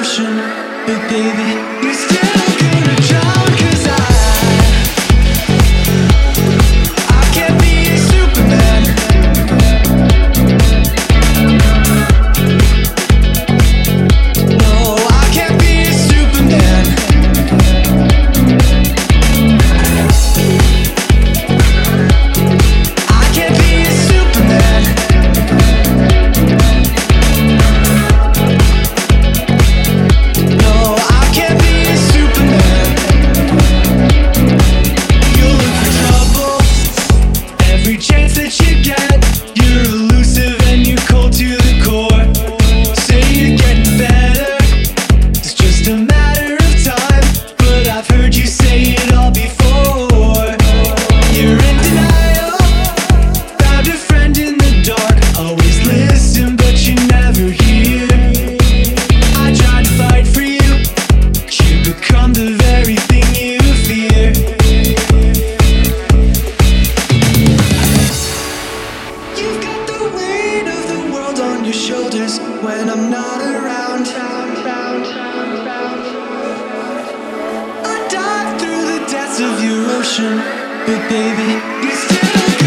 ocean, but baby, you're still. When I'm not around, or dive through the depths of your ocean, but baby, you still.